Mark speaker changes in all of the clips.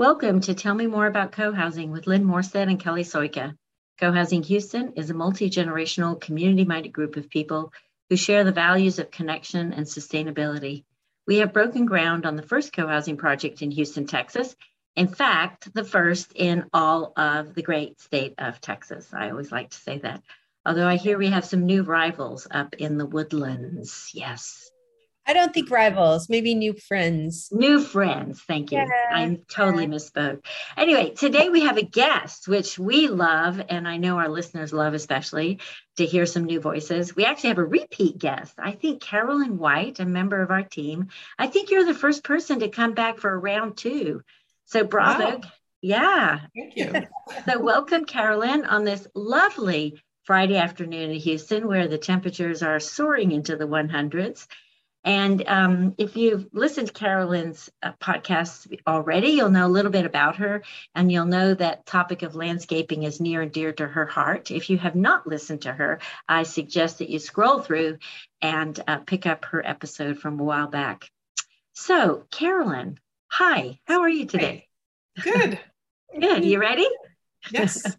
Speaker 1: Welcome to Tell Me More About Co-Housing with Lynn Morstead and Kelly Soika. Co-Housing Houston is a multi-generational, community-minded group of people who share the values of connection and sustainability. We have broken ground on the first co-housing project in Houston, Texas. In fact, the first in all of the great state of Texas. I always like to say that. Although I hear we have some new rivals up in the woodlands. Yes.
Speaker 2: I don't think rivals, maybe new friends.
Speaker 1: New friends, thank you. Yeah. I totally misspoke. Anyway, today we have a guest, which we love, and I know our listeners love especially to hear some new voices. We actually have a repeat guest. I think Carolyn White, a member of our team. I think you're the first person to come back for a round two. So bravo. Wow. Yeah.
Speaker 3: Thank you.
Speaker 1: so welcome, Carolyn, on this lovely Friday afternoon in Houston, where the temperatures are soaring into the 100s. And um, if you've listened to Carolyn's uh, podcast already, you'll know a little bit about her, and you'll know that topic of landscaping is near and dear to her heart. If you have not listened to her, I suggest that you scroll through and uh, pick up her episode from a while back. So, Carolyn, hi, how are you today?
Speaker 3: Good.
Speaker 1: Good. You ready?
Speaker 3: Yes.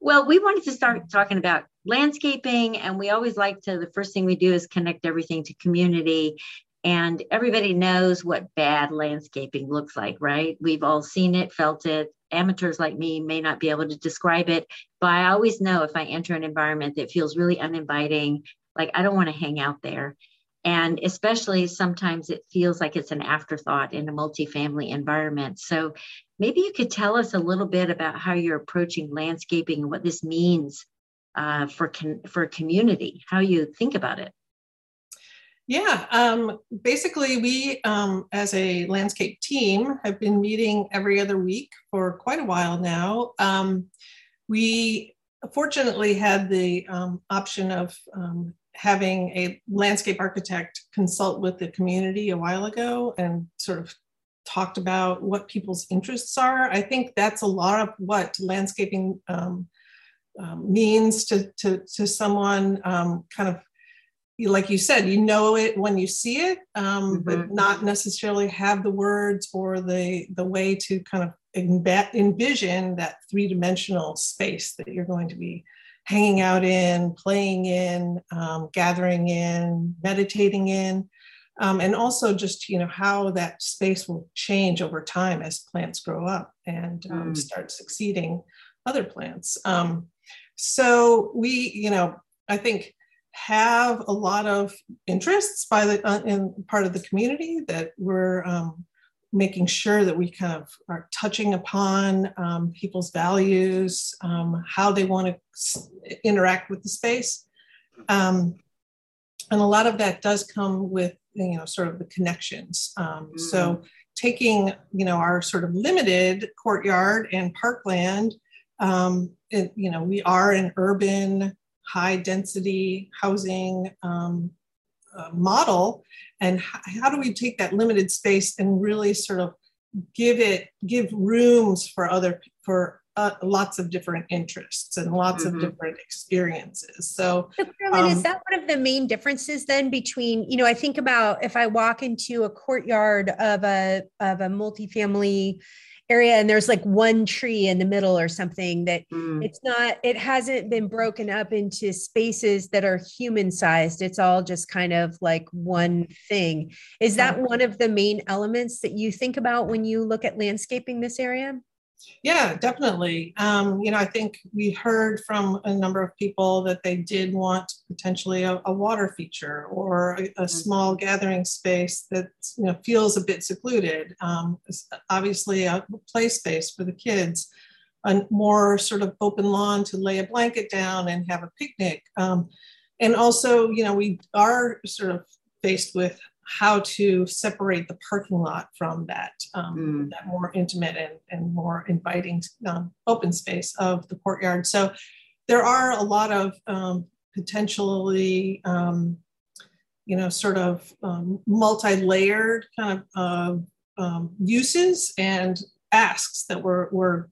Speaker 1: Well, we wanted to start talking about landscaping and we always like to the first thing we do is connect everything to community. And everybody knows what bad landscaping looks like right? We've all seen it felt it. Amateurs like me may not be able to describe it but i always know if i enter an environment that feels really uninviting like i don't want to hang out there and especially sometimes it feels like it's an afterthought in a multifamily environment. So maybe you could tell us a little bit about how you're approaching landscaping and what this means uh, for con- for community how you think about it.
Speaker 3: Yeah um, basically we um, as a landscape team have been meeting every other week for quite a while now. Um, we fortunately had the um, option of um, having a landscape architect consult with the community a while ago and sort of talked about what people's interests are i think that's a lot of what landscaping um, um, means to, to, to someone um, kind of like you said you know it when you see it um, mm-hmm. but not necessarily have the words or the the way to kind of envision that three-dimensional space that you're going to be hanging out in playing in um, gathering in meditating in um, and also just you know how that space will change over time as plants grow up and um, mm. start succeeding other plants um, so we, you know, I think have a lot of interests by the uh, in part of the community that we're um, making sure that we kind of are touching upon um, people's values, um, how they want to interact with the space. Um, and a lot of that does come with, you know, sort of the connections. Um, mm. So taking, you know, our sort of limited courtyard and parkland um, it, you know, we are an urban, high density housing um, uh, model. And h- how do we take that limited space and really sort of give it, give rooms for other, for uh, lots of different interests and lots mm-hmm. of different experiences. So,
Speaker 2: so Carolyn, um, is that one of the main differences then between, you know, I think about if I walk into a courtyard of a of a multifamily area and there's like one tree in the middle or something that mm. it's not it hasn't been broken up into spaces that are human sized. It's all just kind of like one thing. Is that one of the main elements that you think about when you look at landscaping this area
Speaker 3: yeah, definitely. Um, you know, I think we heard from a number of people that they did want potentially a, a water feature or a, a, mm-hmm. small gathering space that you know feels a bit secluded. Um, obviously, a play space for the kids, a more sort of open lawn to lay a blanket down and have a picnic. Um, and also, you know, we are sort of faced with how to separate the parking lot from that, um, mm. that more intimate and, and more inviting um, open space of the courtyard. So there are a lot of um, potentially, um, you know, sort of um, multi-layered kind of uh, uses and asks that we're, we're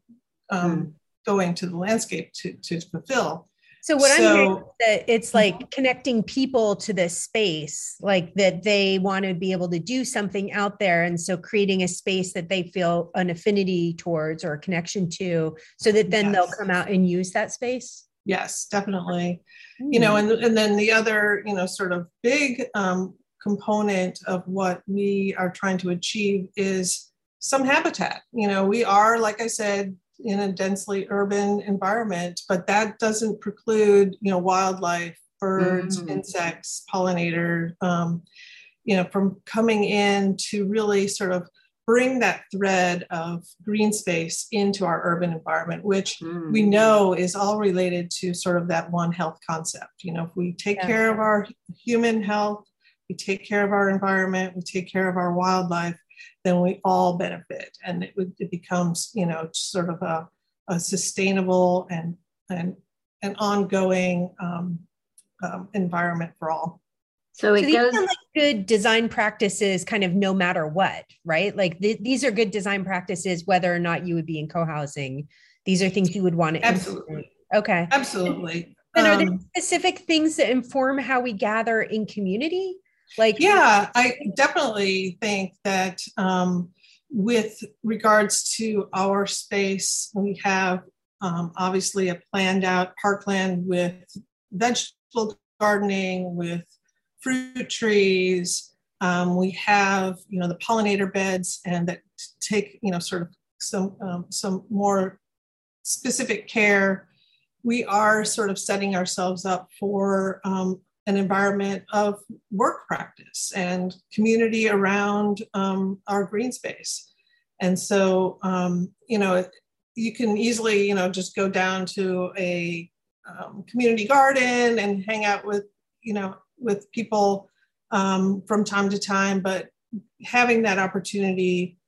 Speaker 3: mm. going to the landscape to, to fulfill.
Speaker 2: So what so, I'm hearing is that it's like mm-hmm. connecting people to this space, like that they want to be able to do something out there. And so creating a space that they feel an affinity towards or a connection to, so that then yes. they'll come out and use that space.
Speaker 3: Yes, definitely. Mm. You know, mm. and, and then the other, you know, sort of big um, component of what we are trying to achieve is some habitat. You know, we are, like I said, in a densely urban environment, but that doesn't preclude, you know, wildlife, birds, mm. insects, pollinators, um, you know, from coming in to really sort of bring that thread of green space into our urban environment, which mm. we know is all related to sort of that one health concept. You know, if we take yeah. care of our human health, we take care of our environment, we take care of our wildlife, then we all benefit. And it, it becomes, you know, sort of a, a sustainable and, and an ongoing um, um, environment for all.
Speaker 2: So it so goes like good design practices, kind of no matter what, right? Like th- these are good design practices, whether or not you would be in co-housing. These are things you would want to
Speaker 3: absolutely.
Speaker 2: Okay,
Speaker 3: absolutely.
Speaker 2: And are there um, specific things that inform how we gather in community?
Speaker 3: Like, yeah, I definitely think that um, with regards to our space, we have um, obviously a planned out parkland with vegetable gardening, with fruit trees. Um, we have, you know, the pollinator beds and that take, you know, sort of some um, some more specific care. We are sort of setting ourselves up for um, an environment of work practice and community around um, our green space. And so, um, you know, you can easily, you know, just go down to a um, community garden and hang out with, you know, with people um, from time to time, but having that opportunity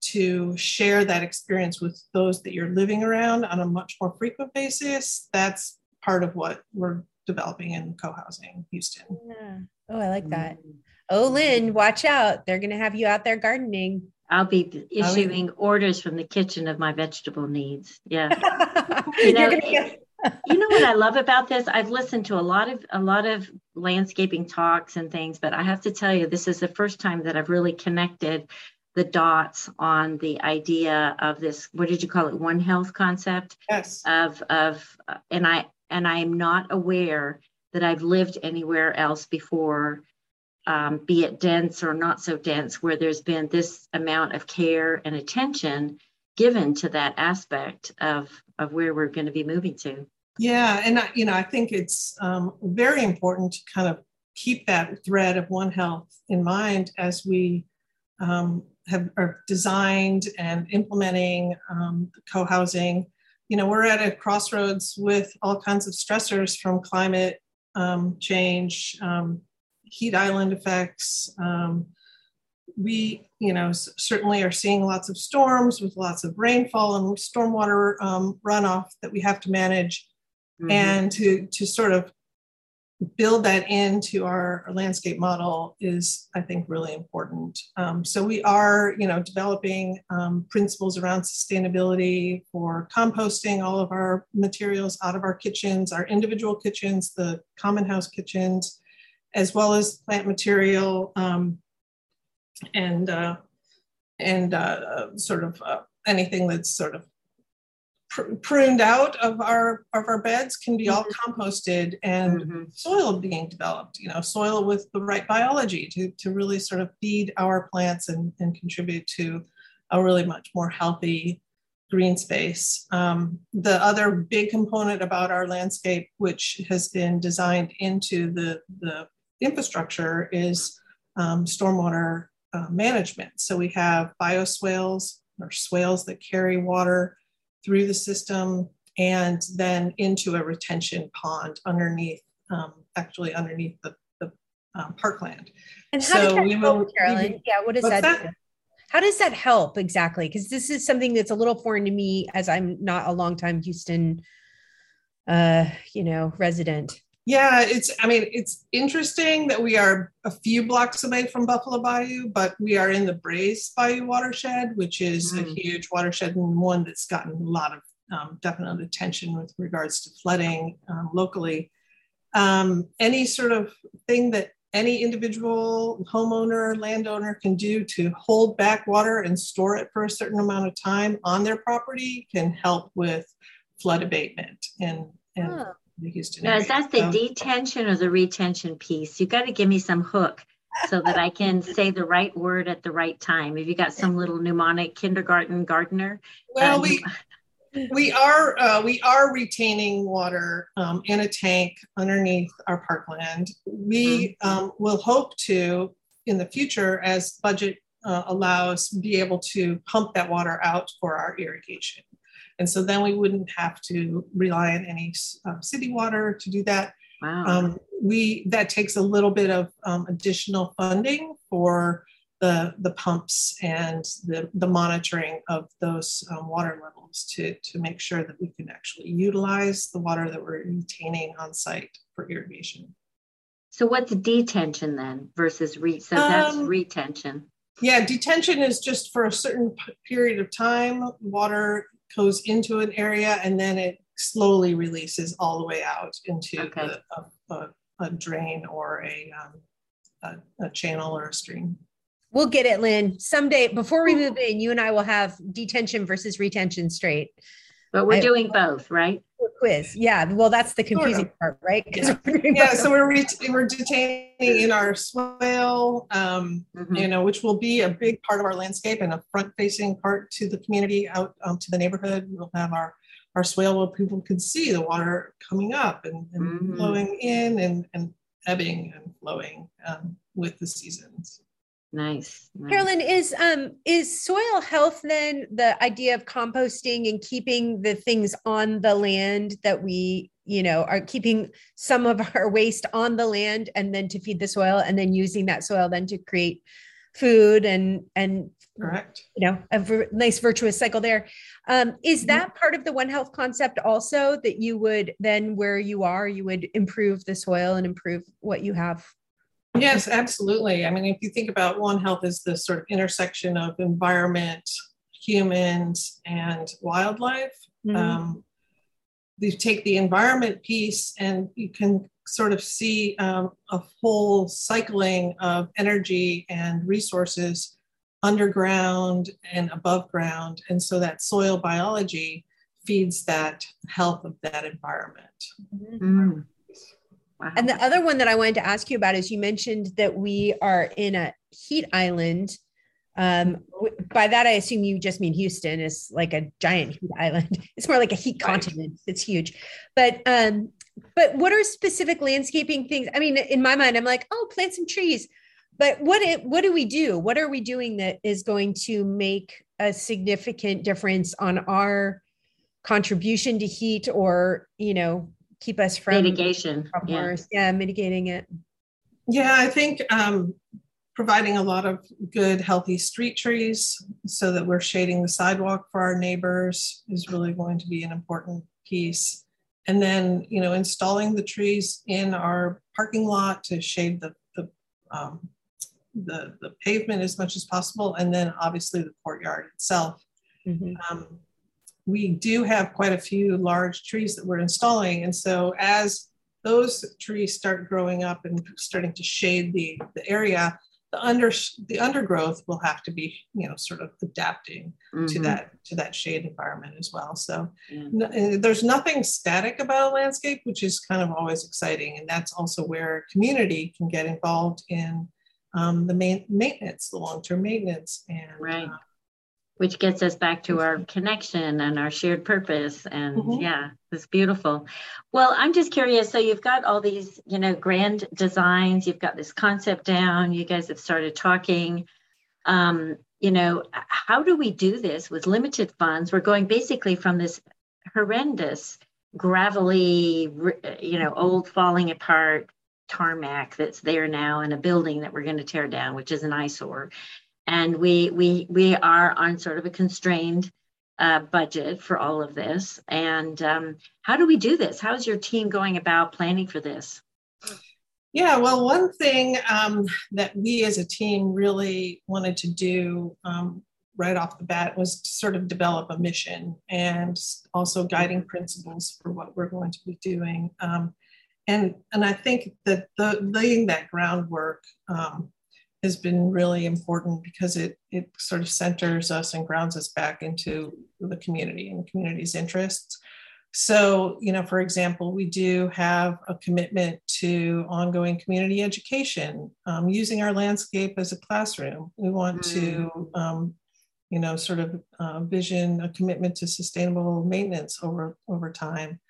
Speaker 3: to share that experience with those that you're living around on a much more frequent basis, that's part of what we're developing in co-housing Houston.
Speaker 2: Yeah. Oh, I like that. Mm-hmm. Oh, Lynn, watch out. They're going to have you out there gardening.
Speaker 1: I'll be issuing orders from the kitchen of my vegetable needs. Yeah. you know, you know what I love about this? I've listened to a lot of a lot of landscaping talks and things, but I have to tell you, this is the first time that I've really connected the dots on the idea of this. What did you call it? One health concept.
Speaker 3: Yes.
Speaker 1: Of of, and I and I am not aware that I've lived anywhere else before, um, be it dense or not so dense, where there's been this amount of care and attention given to that aspect of of where we're going to be moving to.
Speaker 3: Yeah, and I, you know I think it's um, very important to kind of keep that thread of One Health in mind as we um, have are designed and implementing um, co-housing you know, we're at a crossroads with all kinds of stressors from climate um, change, um, heat island effects. Um, we, you know, certainly are seeing lots of storms with lots of rainfall and stormwater um, runoff that we have to manage. Mm-hmm. And to, to sort of build that into our, landscape model is i think really important. Um, so we are you know developing um, principles around sustainability for composting all of our materials out of our kitchens our individual kitchens the common house kitchens as well as plant material um, and uh, and uh, sort of uh, anything that's sort of pr- pruned out of our of our beds can be all mm-hmm. composted and mm-hmm. soil being developed you know soil with the right biology to, to really sort of feed our plants and, and contribute to a really much more healthy green space um, the other big component about our landscape which has been designed into the, the infrastructure is um, stormwater uh, management so we have bioswales or swales that carry water through the system and then into a retention pond underneath, um, actually underneath the, the um, parkland.
Speaker 2: And how so does that we help, will, Carolyn? We, yeah, what does that, that? How does that help exactly? Because this is something that's a little foreign to me as I'm not a longtime Houston, uh, you know, resident.
Speaker 3: Yeah, it's, I mean, it's interesting that we are a few blocks away from Buffalo Bayou, but we are in the Brays Bayou watershed, which is mm. a huge watershed and one that's gotten a lot of um, definite attention with regards to flooding um, locally. Um, any sort of thing that any individual homeowner, landowner can do to hold back water and store it for a certain amount of time on their property can help with flood abatement and, in oh.
Speaker 1: Now. Is that the so, detention or the retention piece? You got to give me some hook so that I can say the right word at the right time. Have you got some little mnemonic kindergarten gardener?
Speaker 3: Well, um, we we are uh, we are retaining water um, in a tank underneath our parkland. We mm-hmm. um, will hope to in the future, as budget uh, allows, be able to pump that water out for our irrigation. And so then we wouldn't have to rely on any uh, city water to do that. Wow. Um, we that takes a little bit of um, additional funding for the, the pumps and the, the monitoring of those um, water levels to, to make sure that we can actually utilize the water that we're retaining on site for irrigation.
Speaker 1: So what's detention then versus re? So that's um, retention.
Speaker 3: Yeah, detention is just for a certain period of time. Water goes into an area and then it slowly releases all the way out into okay. the, a, a, a, drain or a, um, a, a channel or a stream.
Speaker 2: We'll get it, Lynn. Someday before we move in, you and I will have detention versus retention straight.
Speaker 1: But we're I, doing both, right?
Speaker 2: Quiz. Yeah. Well, that's the confusing sort of. part, right?
Speaker 3: Yeah. yeah so we're ret- we're detaining in our swale, um, mm-hmm. you know, which will be a big part of our landscape and a front-facing part to the community out um, to the neighborhood. We'll have our our swale where people can see the water coming up and, and mm-hmm. flowing in and, and ebbing and flowing um, with the seasons.
Speaker 1: Nice. nice.
Speaker 2: Carolyn, is um is soil health then the idea of composting and keeping the things on the land that we, you know, are keeping some of our waste on the land and then to feed the soil and then using that soil then to create food and and
Speaker 3: correct
Speaker 2: you know a v- nice virtuous cycle there um, is mm-hmm. that part of the one health concept also that you would then where you are you would improve the soil and improve what you have
Speaker 3: Yes, absolutely. I mean, if you think about One Health as the sort of intersection of environment, humans, and wildlife, mm-hmm. um, you take the environment piece and you can sort of see um, a whole cycling of energy and resources underground and above ground. And so that soil biology feeds that health of that environment. Mm-hmm.
Speaker 2: Wow. And the other one that I wanted to ask you about is you mentioned that we are in a heat island. Um, by that, I assume you just mean Houston is like a giant heat island. It's more like a heat right. continent. It's huge. But um, but what are specific landscaping things? I mean, in my mind, I'm like, oh, plant some trees. But what it, what do we do? What are we doing that is going to make a significant difference on our contribution to heat or you know keep us from
Speaker 1: mitigation.
Speaker 2: Yeah. yeah, mitigating it.
Speaker 3: Yeah, I think um, providing a lot of good, healthy street trees so that we're shading the sidewalk for our neighbors is really going to be an important piece. And then, you know, installing the trees in our parking lot to shade the the um, the, the pavement as much as possible, and then obviously the courtyard itself. Mm-hmm. Um, we do have quite a few large trees that we're installing. And so as those trees start growing up and starting to shade the, the area, the under the undergrowth will have to be you know sort of adapting mm-hmm. to that to that shade environment as well so yeah. there's nothing static about a landscape which is kind of always exciting and that's also where community can get involved in um, the main maintenance the long-term maintenance and
Speaker 1: right. uh, which gets us back to our connection and our shared purpose and mm-hmm. yeah it's beautiful. Well i'm just curious so you've got all these you know grand designs you've got this concept down you guys have started talking. Um, you know how do we do this with limited funds? We're going basically from this horrendous gravelly you know old falling apart tarmac that's there now in a building that we're going to tear down which is an eyesore and we we we are on sort of a constrained uh, budget for all of this. And um, how do we do this? How's your team going about planning for this?
Speaker 3: Yeah, well, one thing um, that we as a team really wanted to do um, right off the bat was to sort of develop a mission and also guiding principles for what we're going to be doing. Um, and, and I think that the, laying that groundwork um, has been really important because it, it sort of centers us and grounds us back into the community and the community's interests. So, you know, for example, we do have a commitment to ongoing community education um, using our landscape as a classroom. We want mm. to, um, you know, sort of uh, vision a commitment to sustainable maintenance over, over time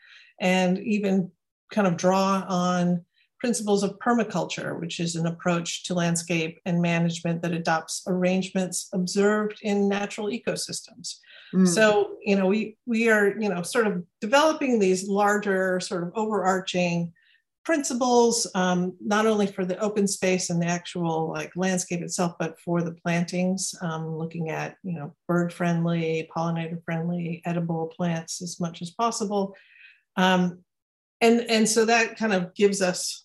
Speaker 3: and even kind of draw on principles of permaculture, which is an approach to landscape and management that adopts arrangements observed in natural ecosystems. Mm. So, you know, we we are, you know, sort of developing these larger, sort of overarching principles, um, not only for the open space and the actual like landscape itself, but for the plantings, um, looking at, you know, bird friendly, pollinator friendly, edible plants as much as possible. Um, and, and so that kind of gives us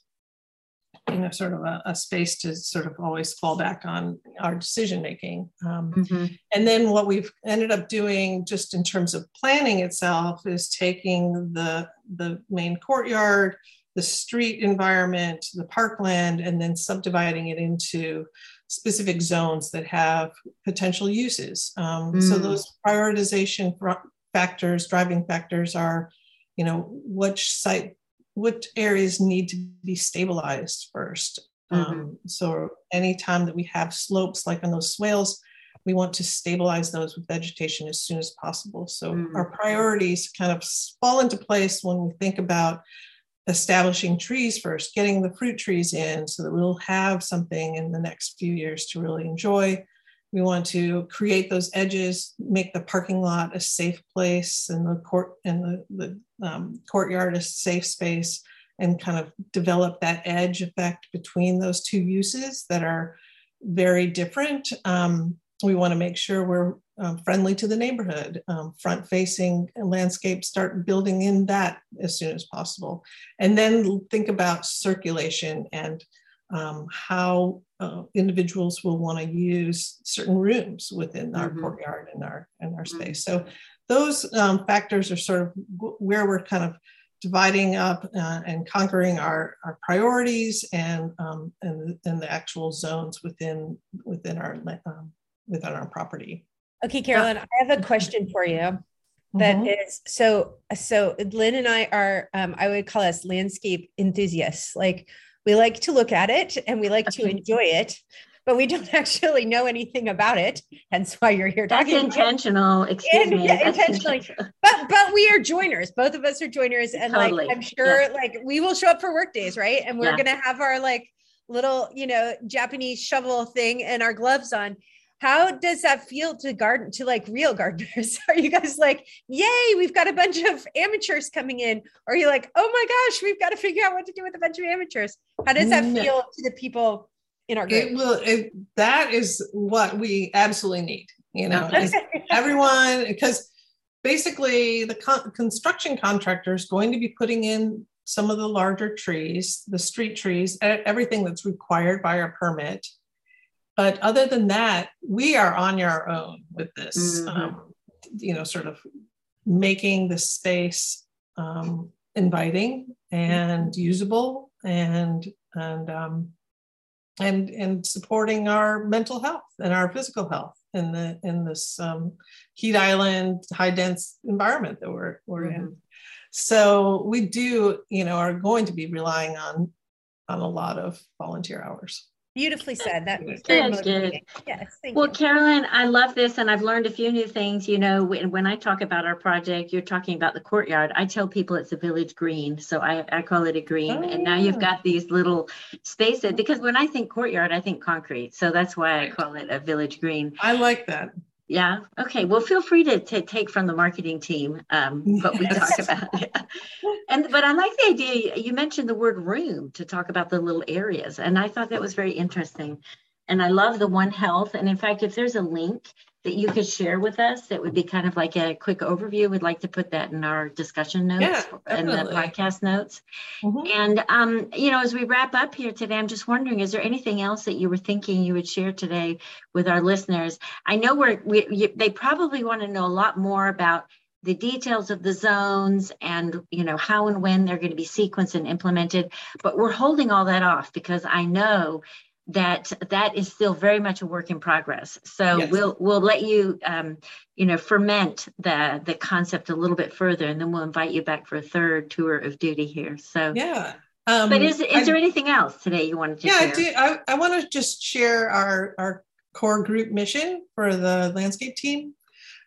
Speaker 3: you know sort of a, a, space to sort of always fall back on our decision making um, mm-hmm. and then what we've ended up doing just in terms of planning itself is taking the the main courtyard the street environment the parkland and then subdividing it into specific zones that have potential uses um, mm. so those prioritization factors driving factors are you know which site what areas need to be stabilized 1st mm-hmm. um, so anytime that we have slopes like on those swales, we want to stabilize those with vegetation as soon as possible. So mm-hmm. our priorities kind of fall into place when we think about establishing trees first, getting the fruit trees in so that we'll have something in the next few years to really enjoy. We want to create those edges, make the parking lot a safe place and the court and the, the um, courtyard a safe space and kind of develop that edge effect between those two uses that are very different. Um, we want to make sure we're um, friendly to the neighborhood, um, front facing landscape, start building in that as soon as possible. And then think about circulation and um, how uh, individuals will want to use certain rooms within our mm-hmm. courtyard and our and our mm-hmm. space. So those um, factors are sort of where we're kind of dividing up uh, and conquering our, our priorities and, um, and and the actual zones within within our um, within our property.
Speaker 2: Okay, Carolyn, I have a question for you. That mm-hmm. is so so Lynn and I are um, I would call us landscape enthusiasts. Like we like to look at it and we like to enjoy it but we don't actually know anything about it hence why you're here
Speaker 1: talking that's intentional excuse and, me yeah, intentionally
Speaker 2: intentional. but but we are joiners both of us are joiners and totally. like i'm sure yeah. like we will show up for work days right and we're yeah. gonna have our like little you know japanese shovel thing and our gloves on how does that feel to garden to like real gardeners? Are you guys like yay we've got a bunch of amateurs coming in or are you like oh my gosh we've got to figure out what to do with a bunch of amateurs. How does that feel to the people in our group?
Speaker 3: it will it, that is what we absolutely need you know everyone because basically the con- construction contractor is going to be putting in some of the larger trees the street trees everything that's required by our permit but other than that, we are on our own with this, mm-hmm. um, you know, sort of making the space um, inviting and usable and and um, and and supporting our mental health and our physical health in the in this um, heat island high dense environment that we're we're mm-hmm. in so we do you know are going to be relying on on a lot of volunteer hours
Speaker 2: Beautifully said. That was
Speaker 1: very good, good. Yes. well, you. Carolyn, I love this, and I've learned a few new things. You know, when, when I talk about our project, you're talking about the courtyard. I tell people it's a village green, so I, I call it a green. Oh, and now you've oh. got these little spaces because when I think courtyard, I think concrete, so that's why I call it a village green.
Speaker 3: I like that.
Speaker 1: Yeah. Okay. Well, feel free to, to take from the marketing team um, what we talk about. Yeah. And but I like the idea. You mentioned the word room to talk about the little areas, and I thought that was very interesting. And I love the One Health. And in fact, if there's a link that you could share with us that would be kind of like a quick overview. We'd like to put that in our discussion notes
Speaker 3: Yeah,
Speaker 1: in the podcast notes.
Speaker 3: Mhm.
Speaker 1: and um, you know as we wrap up here today i'm just wondering is there anything else that you were thinking you would share today with our listeners? I know we're we, you, they probably want to know a lot more about the details of the zones and you know how and when they're going to be sequenced and implemented but we're holding all that off because i know that that is still very much a work in progress so
Speaker 3: Yes.
Speaker 1: we'll we'll let you um, you know ferment the the concept a little bit further and then we'll invite you back for a third tour of duty here so
Speaker 3: Yeah. Um,
Speaker 1: but is
Speaker 3: I-
Speaker 1: is there anything else today you wanted to
Speaker 3: yeah,
Speaker 1: share
Speaker 3: I do. I, I want to just share our, our core group mission for the landscape team.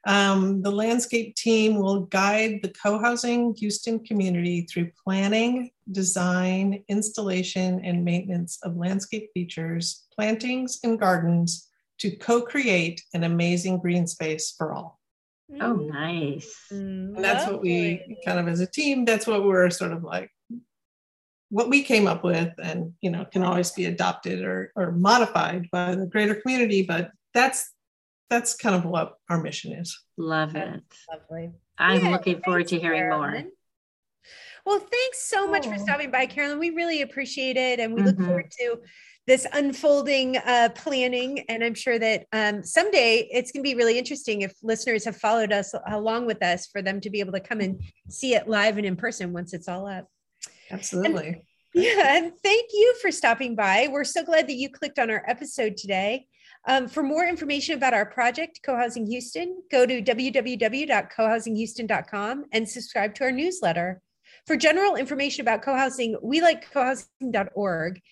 Speaker 3: Um, the landscape team will guide the co-housing Houston community through planning, design, installation, and maintenance of landscape features, plantings, and gardens to co-create an amazing green space for all.
Speaker 1: oh nice.
Speaker 2: Mm,
Speaker 3: And that's what we kind of as a team, that's what we're sort of like what we came up with and you know can always be adopted or, or modified by the greater community but that's that's kind of what our mission is
Speaker 1: love it
Speaker 2: lovely.
Speaker 1: i'm
Speaker 2: Yeah,
Speaker 1: looking forward to
Speaker 2: thanks,
Speaker 1: hearing more
Speaker 2: Well, thanks so much for
Speaker 3: Oh.
Speaker 2: stopping by, Carolyn. We really appreciate it. And we look
Speaker 1: Mhm.
Speaker 2: forward to this unfolding uh, planning. And I'm sure that um, someday it's going to be really interesting if listeners have followed us along with us for them to be able to come and see it live and in person once it's all up.
Speaker 3: absolutely
Speaker 2: Yeah, and thank you for stopping by. We're so glad that you clicked on our episode today. Um, for more information about our project, Co-Housing Houston, go to www.cohousinghouston.com and subscribe to our newsletter. For general information about co-housing, we like cohousing.org.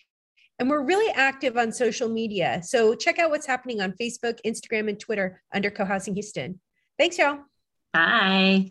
Speaker 2: And we're really active on social media. So check out what's happening on Facebook, Instagram, and Twitter under Co-Housing Houston. Thanks, y'all.
Speaker 1: bye